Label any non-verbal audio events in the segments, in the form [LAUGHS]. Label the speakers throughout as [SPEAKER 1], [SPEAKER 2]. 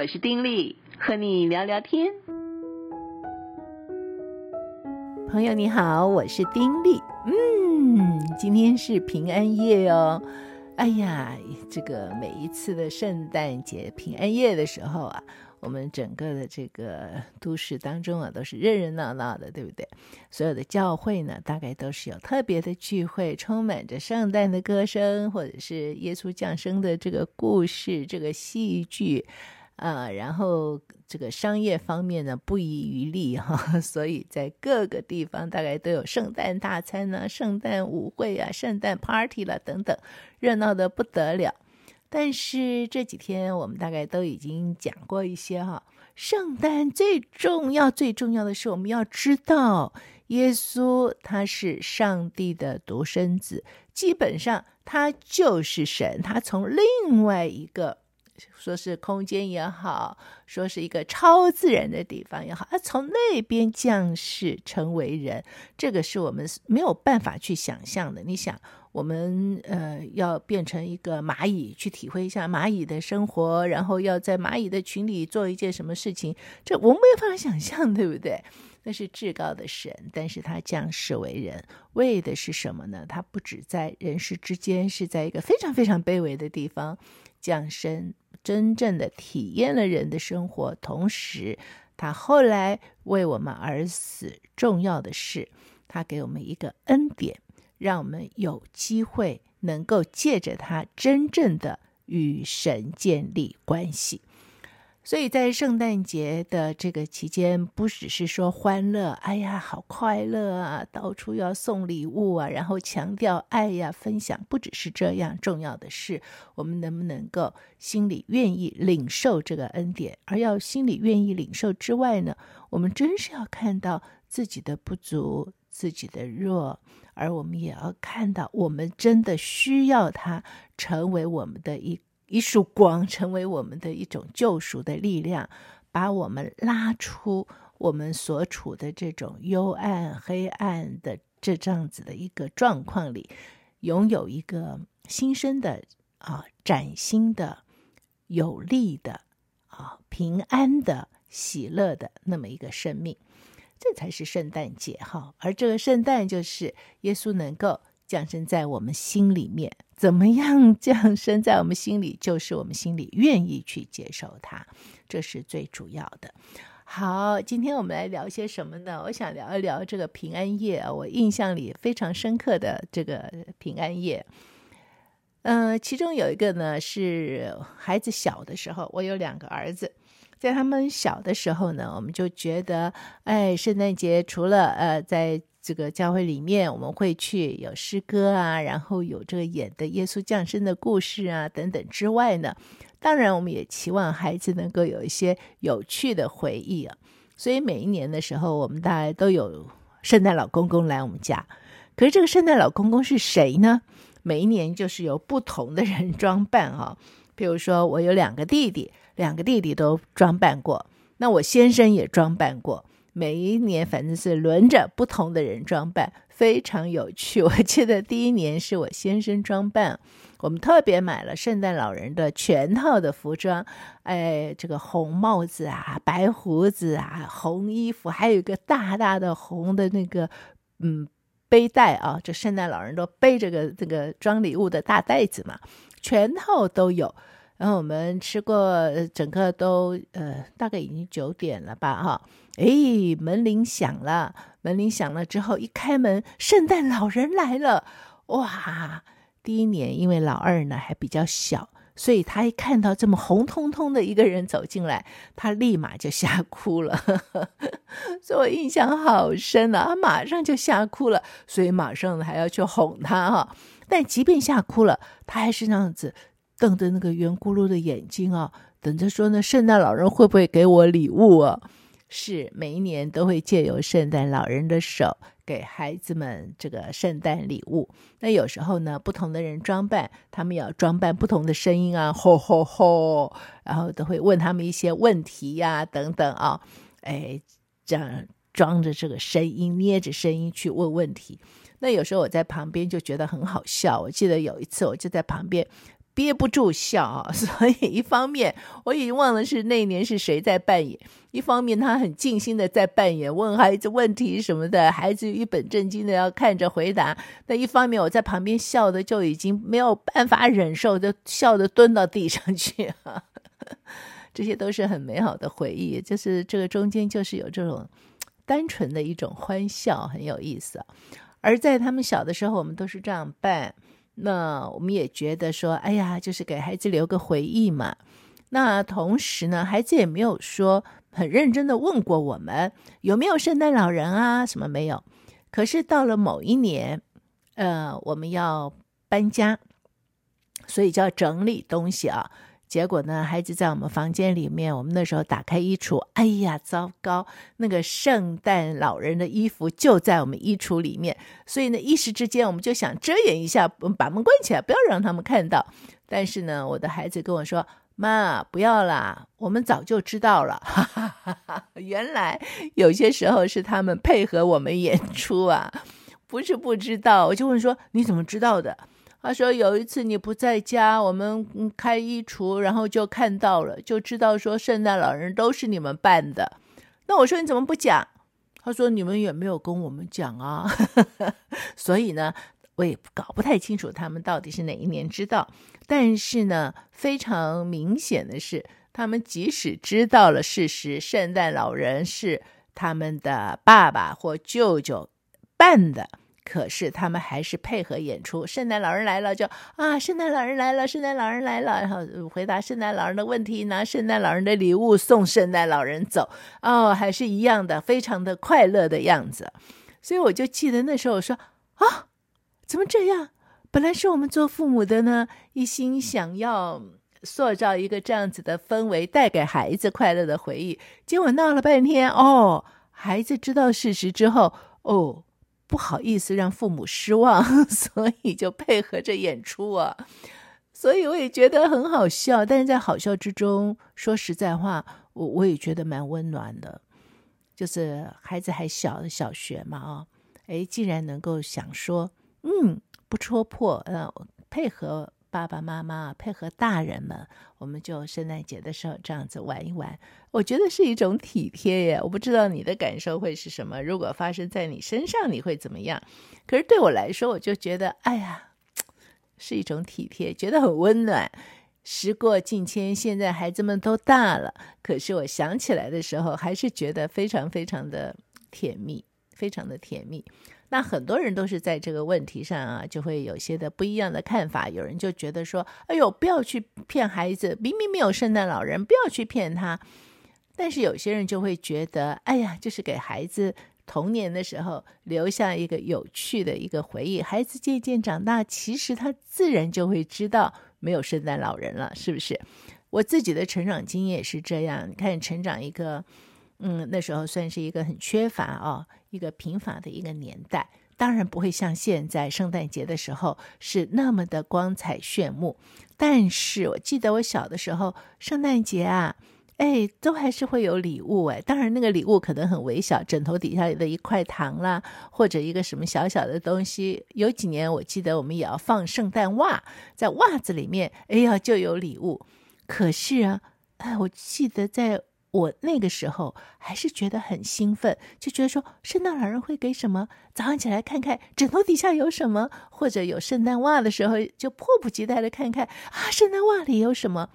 [SPEAKER 1] 我是丁力，和你聊聊天。朋友你好，我是丁力。嗯，今天是平安夜哦。哎呀，这个每一次的圣诞节、平安夜的时候啊。我们整个的这个都市当中啊，都是热热闹闹的，对不对？所有的教会呢，大概都是有特别的聚会，充满着圣诞的歌声，或者是耶稣降生的这个故事、这个戏剧啊。然后这个商业方面呢，不遗余力哈，[LAUGHS] 所以在各个地方大概都有圣诞大餐啊、圣诞舞会啊、圣诞 party 了等等，热闹的不得了。但是这几天我们大概都已经讲过一些哈，圣诞最重要、最重要的是我们要知道，耶稣他是上帝的独生子，基本上他就是神，他从另外一个说是空间也好，说是一个超自然的地方也好，他从那边降世成为人，这个是我们没有办法去想象的。你想。我们呃要变成一个蚂蚁，去体会一下蚂蚁的生活，然后要在蚂蚁的群里做一件什么事情，这我们没有办法想象，对不对？那是至高的神，但是他降世为人，为的是什么呢？他不止在人世之间，是在一个非常非常卑微的地方降生，真正的体验了人的生活，同时他后来为我们而死。重要的是，他给我们一个恩典。让我们有机会能够借着他真正的与神建立关系，所以在圣诞节的这个期间，不只是说欢乐，哎呀，好快乐啊，到处要送礼物啊，然后强调爱呀、分享，不只是这样，重要的是我们能不能够心里愿意领受这个恩典，而要心里愿意领受之外呢，我们真是要看到自己的不足。自己的弱，而我们也要看到，我们真的需要他成为我们的一一束光，成为我们的一种救赎的力量，把我们拉出我们所处的这种幽暗、黑暗的这这样子的一个状况里，拥有一个新生的啊、崭新的、有力的啊、平安的、喜乐的那么一个生命。这才是圣诞节哈，而这个圣诞就是耶稣能够降生在我们心里面。怎么样降生在我们心里？就是我们心里愿意去接受它，[LAUGHS] 这是最主要的。好，今天我们来聊些什么呢？我想聊一聊这个平安夜，我印象里非常深刻的这个平安夜。嗯、呃，其中有一个呢是孩子小的时候，我有两个儿子。在他们小的时候呢，我们就觉得，哎，圣诞节除了呃，在这个教会里面我们会去有诗歌啊，然后有这个演的耶稣降生的故事啊等等之外呢，当然我们也期望孩子能够有一些有趣的回忆啊。所以每一年的时候，我们大概都有圣诞老公公来我们家。可是这个圣诞老公公是谁呢？每一年就是由不同的人 [LAUGHS] 装扮啊。譬如说我有两个弟弟。两个弟弟都装扮过，那我先生也装扮过。每一年反正是轮着不同的人装扮，非常有趣。[LAUGHS] 我记得第一年是我先生装扮，我们特别买了圣诞老人的全套的服装，哎，这个红帽子啊，白胡子啊，红衣服，还有一个大大的红的那个嗯背带啊，这圣诞老人都背着个这个装礼物的大袋子嘛，全套都有。然后我们吃过，整个都呃，大概已经九点了吧，哈，哎，门铃响了，门铃响了之后，一开门，圣诞老人来了，哇！第一年因为老二呢还比较小，所以他一看到这么红彤彤的一个人走进来，他立马就吓哭了，[LAUGHS] 所以我印象好深啊，他马上就吓哭了，所以马上还要去哄他哈。但即便吓哭了，他还是那样子。瞪着那个圆咕噜的眼睛啊，等着说呢，圣诞老人会不会给我礼物啊？是每一年都会借由圣诞老人的手给孩子们这个圣诞礼物。那有时候呢，不同的人装扮，他们要装扮不同的声音啊，吼吼吼，然后都会问他们一些问题呀、等等啊，哎，这样装着这个声音，捏着声音去问问题。那有时候我在旁边就觉得很好笑。我记得有一次，我就在旁边。憋不住笑啊。[LAUGHS] 所以一方面我已经忘了是那一年是谁在扮演，一方面他很尽心的在扮演，问孩子问题什么的，孩子一本正经的要看着回答。那一方面我在旁边笑的就已经没有办法忍受，就笑的蹲到地上去啊。[LAUGHS] 这些都是很美好的回忆，就是这个中间就是有这种单纯的一种欢笑，很有意思。而在他们小的时候，我们都是这样办，那我们也觉得说，哎呀，就是给孩子留个回忆嘛。那同时呢，孩子也没有说很认真的问过我们有没有圣诞老人啊，什么没有。可是到了某一年，呃，我们要搬家，所以就要整理东西啊。结果呢，孩子在我们房间里面，我们那时候打开衣橱，哎呀，糟糕！那个圣诞老人的衣服就在我们衣橱里面，所以呢，一时之间我们就想遮掩一下，把门关起来，不要让他们看到。但是呢，我的孩子跟我说：“妈，不要啦，我们早就知道了。”哈哈哈哈原来有些时候是他们配合我们演出啊，不是不知道。我就问说：“你怎么知道的？”他说：“有一次你不在家，我们开衣橱，然后就看到了，就知道说圣诞老人都是你们扮的。那我说你怎么不讲？他说你们也没有跟我们讲啊。[LAUGHS] 所以呢，我也搞不太清楚他们到底是哪一年知道。但是呢，非常明显的是，他们即使知道了事实，圣诞老人是他们的爸爸或舅舅扮的。”可是他们还是配合演出，圣诞老人来了就啊，圣诞老人来了，圣诞老人来了，然后回答圣诞老人的问题，拿圣诞老人的礼物送圣诞老人走，哦，还是一样的，非常的快乐的样子。所以我就记得那时候我说啊，怎么这样？本来是我们做父母的呢，一心想要塑造一个这样子的氛围，带给孩子快乐的回忆，结果闹了半天，哦，孩子知道事实之后，哦。不好意思让父母失望，[LAUGHS] 所以就配合着演出啊。所以我也觉得很好笑，但是在好笑之中，说实在话，我我也觉得蛮温暖的。就是孩子还小小学嘛，啊，哎，竟然能够想说，嗯，不戳破，呃，配合。爸爸妈妈配合大人们，我们就圣诞节的时候这样子玩一玩，我觉得是一种体贴耶。我不知道你的感受会是什么，如果发生在你身上，你会怎么样？可是对我来说，我就觉得，哎呀，是一种体贴，觉得很温暖。时过境迁，现在孩子们都大了，可是我想起来的时候，还是觉得非常非常的甜蜜，非常的甜蜜。那很多人都是在这个问题上啊，就会有些的不一样的看法。有人就觉得说：“哎呦，不要去骗孩子，明明没有圣诞老人，不要去骗他。”但是有些人就会觉得：“哎呀，就是给孩子童年的时候留下一个有趣的一个回忆。孩子渐渐长大，其实他自然就会知道没有圣诞老人了，是不是？”我自己的成长经验也是这样。你看，成长一个。嗯，那时候算是一个很缺乏哦，一个贫乏的一个年代，当然不会像现在圣诞节的时候是那么的光彩炫目。但是我记得我小的时候，圣诞节啊，哎，都还是会有礼物哎。当然那个礼物可能很微小，枕头底下的一块糖啦，或者一个什么小小的东西。有几年我记得我们也要放圣诞袜，在袜子里面，哎呀就有礼物。可是啊，哎，我记得在。我那个时候还是觉得很兴奋，就觉得说圣诞老人会给什么？早上起来看看枕头底下有什么，或者有圣诞袜的时候，就迫不及待的看看啊，圣诞袜里有什么？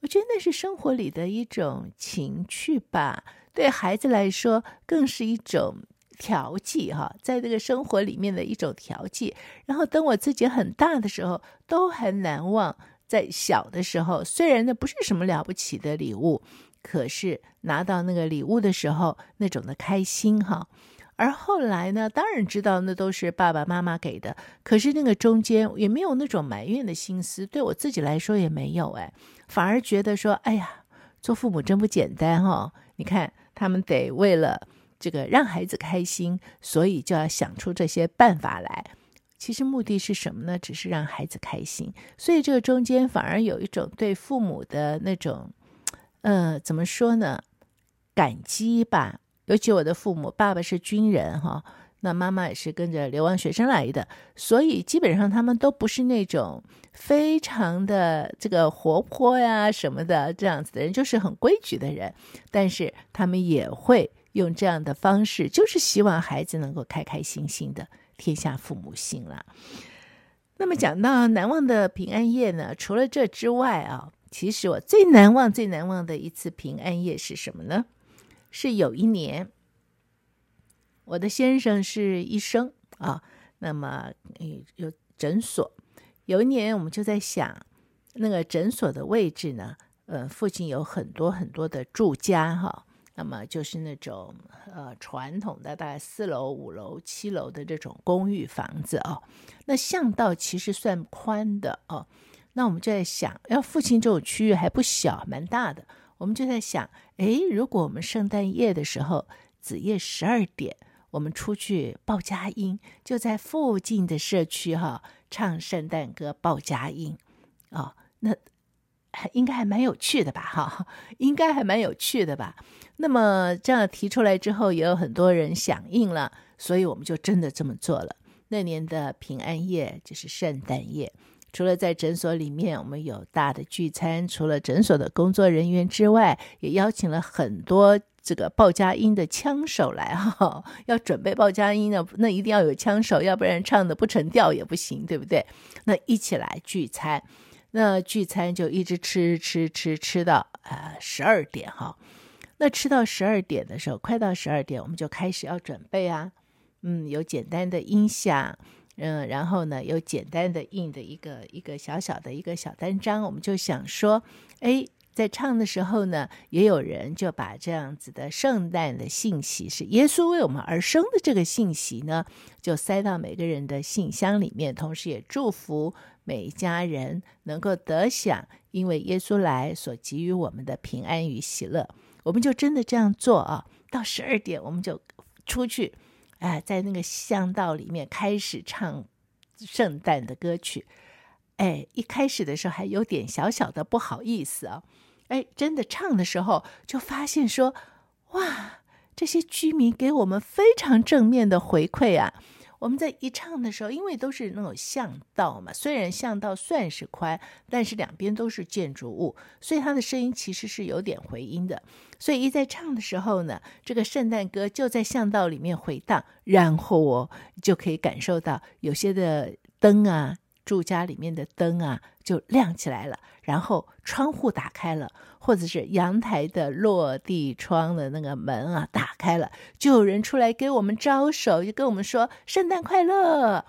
[SPEAKER 1] 我觉得那是生活里的一种情趣吧，对孩子来说更是一种调剂哈，在这个生活里面的一种调剂。然后等我自己很大的时候，都很难忘在小的时候，虽然那不是什么了不起的礼物。可是拿到那个礼物的时候，那种的开心哈，而后来呢，当然知道那都是爸爸妈妈给的，可是那个中间也没有那种埋怨的心思，对我自己来说也没有哎，反而觉得说，哎呀，做父母真不简单哈！你看他们得为了这个让孩子开心，所以就要想出这些办法来。其实目的是什么呢？只是让孩子开心，所以这个中间反而有一种对父母的那种。呃，怎么说呢？感激吧。尤其我的父母，爸爸是军人哈，那妈妈也是跟着流亡学生来的，所以基本上他们都不是那种非常的这个活泼呀什么的这样子的人，就是很规矩的人。但是他们也会用这样的方式，就是希望孩子能够开开心心的，天下父母心啦。那么讲到难忘的平安夜呢，除了这之外啊，其实我最难忘、最难忘的一次平安夜是什么呢？是有一年。我的先生是医生啊，那么有诊所。有一年，我们就在想，那个诊所的位置呢，呃，附近有很多很多的住家哈，那么就是那种呃传统的大概四楼、五楼、七楼的这种公寓房子哦。那巷道其实算宽的哦。那我们就在想，要附近这种区域还不小，蛮大的。我们就在想，哎，如果我们圣诞夜的时候，子夜十二点。我们出去报佳音，就在附近的社区哈，唱圣诞歌报佳音，哦，那还应该还蛮有趣的吧哈，应该还蛮有趣的吧。那么这样提出来之后，也有很多人响应了，所以我们就真的这么做了。那年的平安夜就是圣诞夜，除了在诊所里面我们有大的聚餐，除了诊所的工作人员之外，也邀请了很多。这个报佳音的枪手来哈，要准备报佳音呢，那一定要有枪手，要不然唱的不成调也不行，对不对？那一起来聚餐，那聚餐就一直吃吃吃吃到呃十二点哈。那吃到十二点的时候，快到十二点，我们就开始要准备啊，嗯，有简单的音响，嗯，然后呢有简单的印的一个一个小小的一个小单张，我们就想说，哎。在唱的时候呢，也有人就把这样子的圣诞的信息，是耶稣为我们而生的这个信息呢，就塞到每个人的信箱里面，同时也祝福每一家人能够得享，因为耶稣来所给予我们的平安与喜乐。我们就真的这样做啊，到十二点我们就出去，哎，在那个巷道里面开始唱圣诞的歌曲。哎，一开始的时候还有点小小的不好意思啊，哎，真的唱的时候就发现说，哇，这些居民给我们非常正面的回馈啊。我们在一唱的时候，因为都是那种巷道嘛，虽然巷道算是宽，但是两边都是建筑物，所以它的声音其实是有点回音的。所以一在唱的时候呢，这个圣诞歌就在巷道里面回荡，然后我就可以感受到有些的灯啊。住家里面的灯啊，就亮起来了，然后窗户打开了，或者是阳台的落地窗的那个门啊打开了，就有人出来给我们招手，就跟我们说“圣诞快乐”。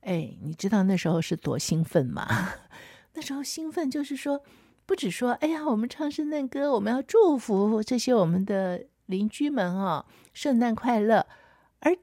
[SPEAKER 1] 哎，你知道那时候是多兴奋吗？[LAUGHS] 那时候兴奋就是说，不只说“哎呀，我们唱圣诞歌，我们要祝福这些我们的邻居们哦，圣诞快乐”，而。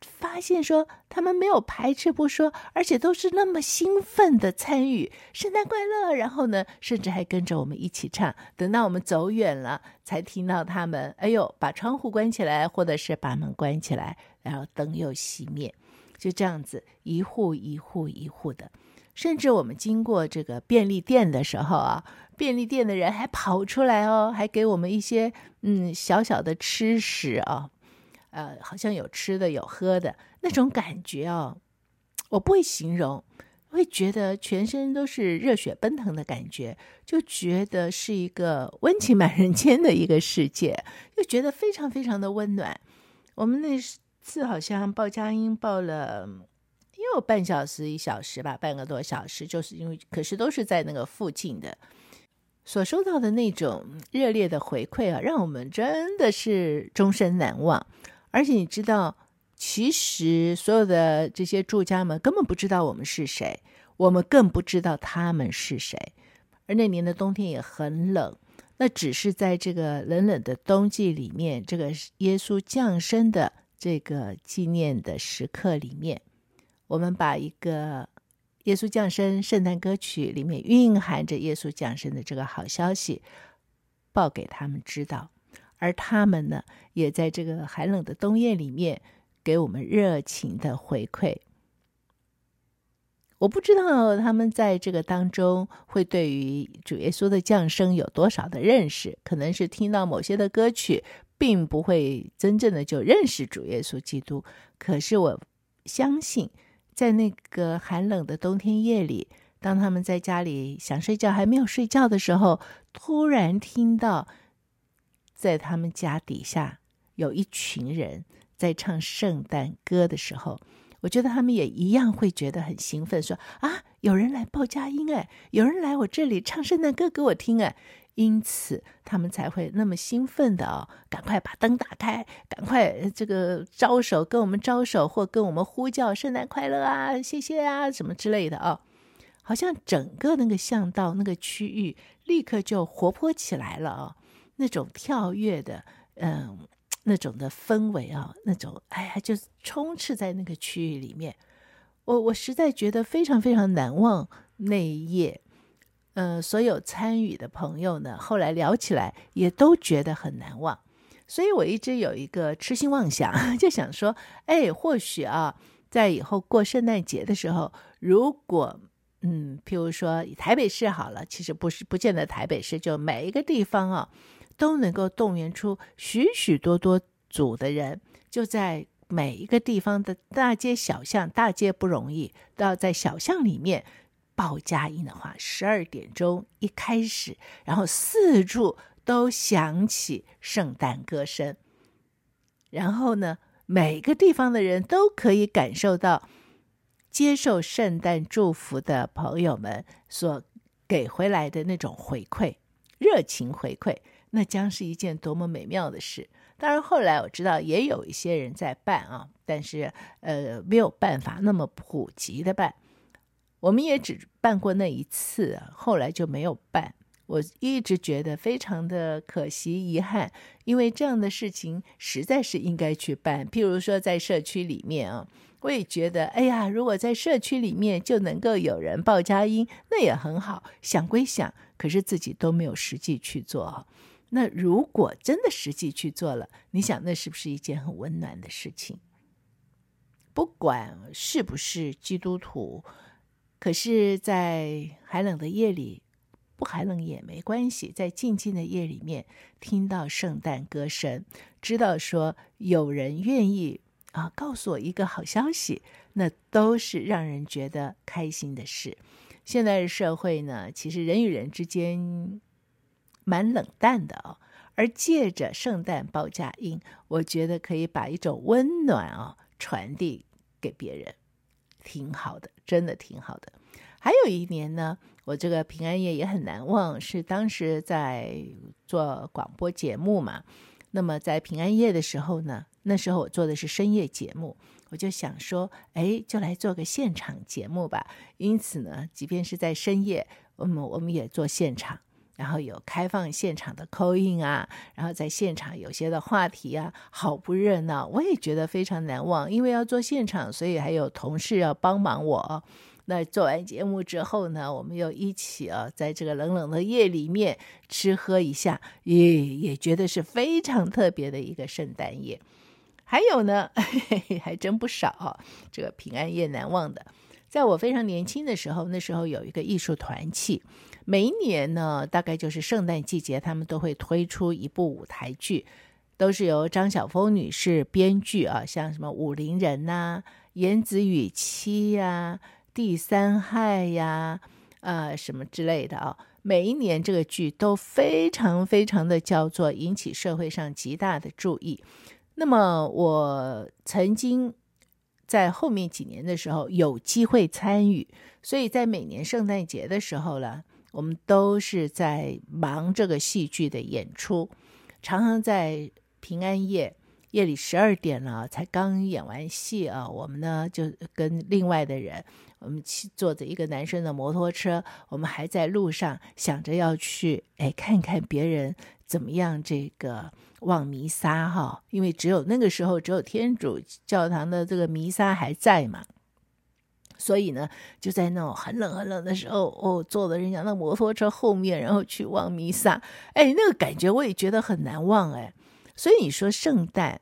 [SPEAKER 1] 发现说他们没有排斥不说，而且都是那么兴奋的参与圣诞快乐，然后呢，甚至还跟着我们一起唱。等到我们走远了，才听到他们哎呦，把窗户关起来，或者是把门关起来，然后灯又熄灭，就这样子一户一户一户的。甚至我们经过这个便利店的时候啊，便利店的人还跑出来哦，还给我们一些嗯小小的吃食啊。呃，好像有吃的有喝的那种感觉哦，我不会形容，会觉得全身都是热血奔腾的感觉，就觉得是一个温情满人间的一个世界，就觉得非常非常的温暖。我们那次好像报佳音报了也有半小时一小时吧，半个多小时，就是因为可是都是在那个附近的，所收到的那种热烈的回馈啊，让我们真的是终身难忘。而且你知道，其实所有的这些住家们根本不知道我们是谁，我们更不知道他们是谁。而那年的冬天也很冷，那只是在这个冷冷的冬季里面，这个耶稣降生的这个纪念的时刻里面，我们把一个耶稣降生圣诞歌曲里面蕴含着耶稣降生的这个好消息报给他们知道。而他们呢，也在这个寒冷的冬夜里面给我们热情的回馈。我不知道他们在这个当中会对于主耶稣的降生有多少的认识，可能是听到某些的歌曲，并不会真正的就认识主耶稣基督。可是我相信，在那个寒冷的冬天夜里，当他们在家里想睡觉还没有睡觉的时候，突然听到在他们家底下有一群人在唱圣诞歌的时候，我觉得他们也一样会觉得很兴奋，说啊，有人来报佳音哎，有人来我这里唱圣诞歌给我听哎，因此他们才会那么兴奋的哦，赶快把灯打开，赶快这个招手跟我们招手，或跟我们呼叫圣诞快乐啊，谢谢啊，什么之类的哦，好像整个那个巷道那个区域立刻就活泼起来了哦，那种跳跃的嗯。那种的氛围啊，那种哎呀，就充斥在那个区域里面。我我实在觉得非常非常难忘那一夜。呃，所有参与的朋友呢，后来聊起来也都觉得很难忘。所以我一直有一个痴心妄想，[LAUGHS] 就想说，哎，或许啊，在以后过圣诞节的时候，如果嗯，譬如说台北市好了，其实不是不见得台北市，就每一个地方啊。都能够动员出许许多多组的人，就在每一个地方的大街小巷，大街不容易，都要在小巷里面报佳音的话，十二点钟一开始，然后四处都响起圣诞歌声，然后呢，每个地方的人都可以感受到接受圣诞祝福的朋友们所给回来的那种回馈，热情回馈。那将是一件多么美妙的事！当然，后来我知道也有一些人在办啊，但是呃，没有办法那么普及的办。我们也只办过那一次，后来就没有办。我一直觉得非常的可惜、遗憾，因为这样的事情实在是应该去办。譬如说，在社区里面啊，我也觉得，哎呀，如果在社区里面就能够有人报佳音，那也很好。想归想，可是自己都没有实际去做。那如果真的实际去做了，你想那是不是一件很温暖的事情？不管是不是基督徒，可是，在寒冷的夜里，不寒冷也没关系，在静静的夜里面听到圣诞歌声，知道说有人愿意啊告诉我一个好消息，那都是让人觉得开心的事。现在的社会呢，其实人与人之间。蛮冷淡的哦，而借着圣诞报佳音，我觉得可以把一种温暖、哦、传递给别人，挺好的，真的挺好的。还有一年呢，我这个平安夜也很难忘，是当时在做广播节目嘛。那么在平安夜的时候呢，那时候我做的是深夜节目，我就想说，哎，就来做个现场节目吧。因此呢，即便是在深夜，我们我们也做现场。然后有开放现场的 call in 啊，然后在现场有些的话题啊，好不热闹，我也觉得非常难忘。因为要做现场，所以还有同事要帮忙我。那做完节目之后呢，我们又一起啊，在这个冷冷的夜里面吃喝一下，也也觉得是非常特别的一个圣诞夜。还有呢，嘿嘿，还真不少，这个平安夜难忘的。在我非常年轻的时候，那时候有一个艺术团契。每一年呢，大概就是圣诞季节，他们都会推出一部舞台剧，都是由张晓风女士编剧啊，像什么《武陵人》呐，《言子与妻》呀，《第三害》呀，呃，什么之类的啊。每一年这个剧都非常非常的叫做引起社会上极大的注意。那么我曾经在后面几年的时候有机会参与，所以在每年圣诞节的时候呢。我们都是在忙这个戏剧的演出，常常在平安夜夜里十二点了才刚演完戏啊。我们呢就跟另外的人，我们骑坐着一个男生的摩托车，我们还在路上想着要去哎看看别人怎么样这个望弥撒哈，因为只有那个时候只有天主教堂的这个弥撒还在嘛。所以呢，就在那种很冷很冷的时候，哦，坐的人家那摩托车后面，然后去望弥撒，哎，那个感觉我也觉得很难忘，哎。所以你说圣诞，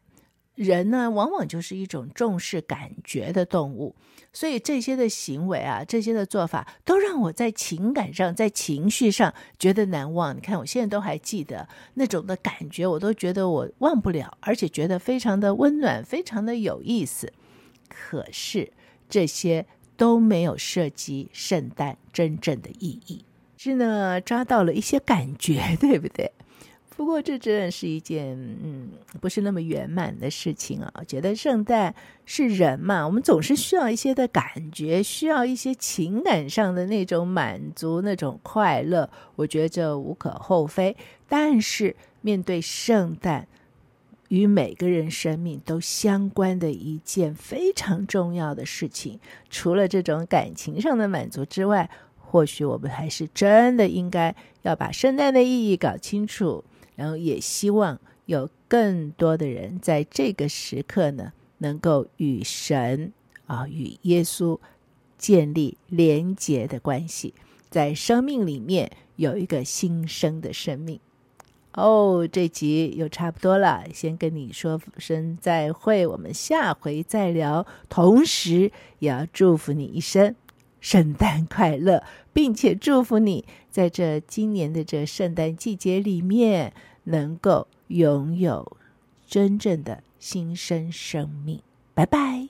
[SPEAKER 1] 人呢，往往就是一种重视感觉的动物，所以这些的行为啊，这些的做法，都让我在情感上、在情绪上觉得难忘。你看，我现在都还记得那种的感觉，我都觉得我忘不了，而且觉得非常的温暖，非常的有意思。可是这些都没有涉及圣诞真正的意义，是呢，抓到了一些感觉，对不对？不过这真的是一件嗯，不是那么圆满的事情啊。觉得圣诞是人嘛，我们总是需要一些的感觉，需要一些情感上的那种满足、那种快乐。我觉得这无可厚非。但是面对圣诞，与每个人生命都相关的一件非常重要的事情，除了这种感情上的满足之外，或许我们还是真的应该要把圣诞的意义搞清楚。然后也希望有更多的人在这个时刻呢，能够与神啊，与耶稣建立连结的关系，在生命里面有一个新生的生命。哦，这集又差不多了，先跟你说声再会，我们下回再聊。同时也要祝福你一生圣诞快乐。并且祝福你，在这今年的这圣诞季节里面，能够拥有真正的新生生命。拜拜。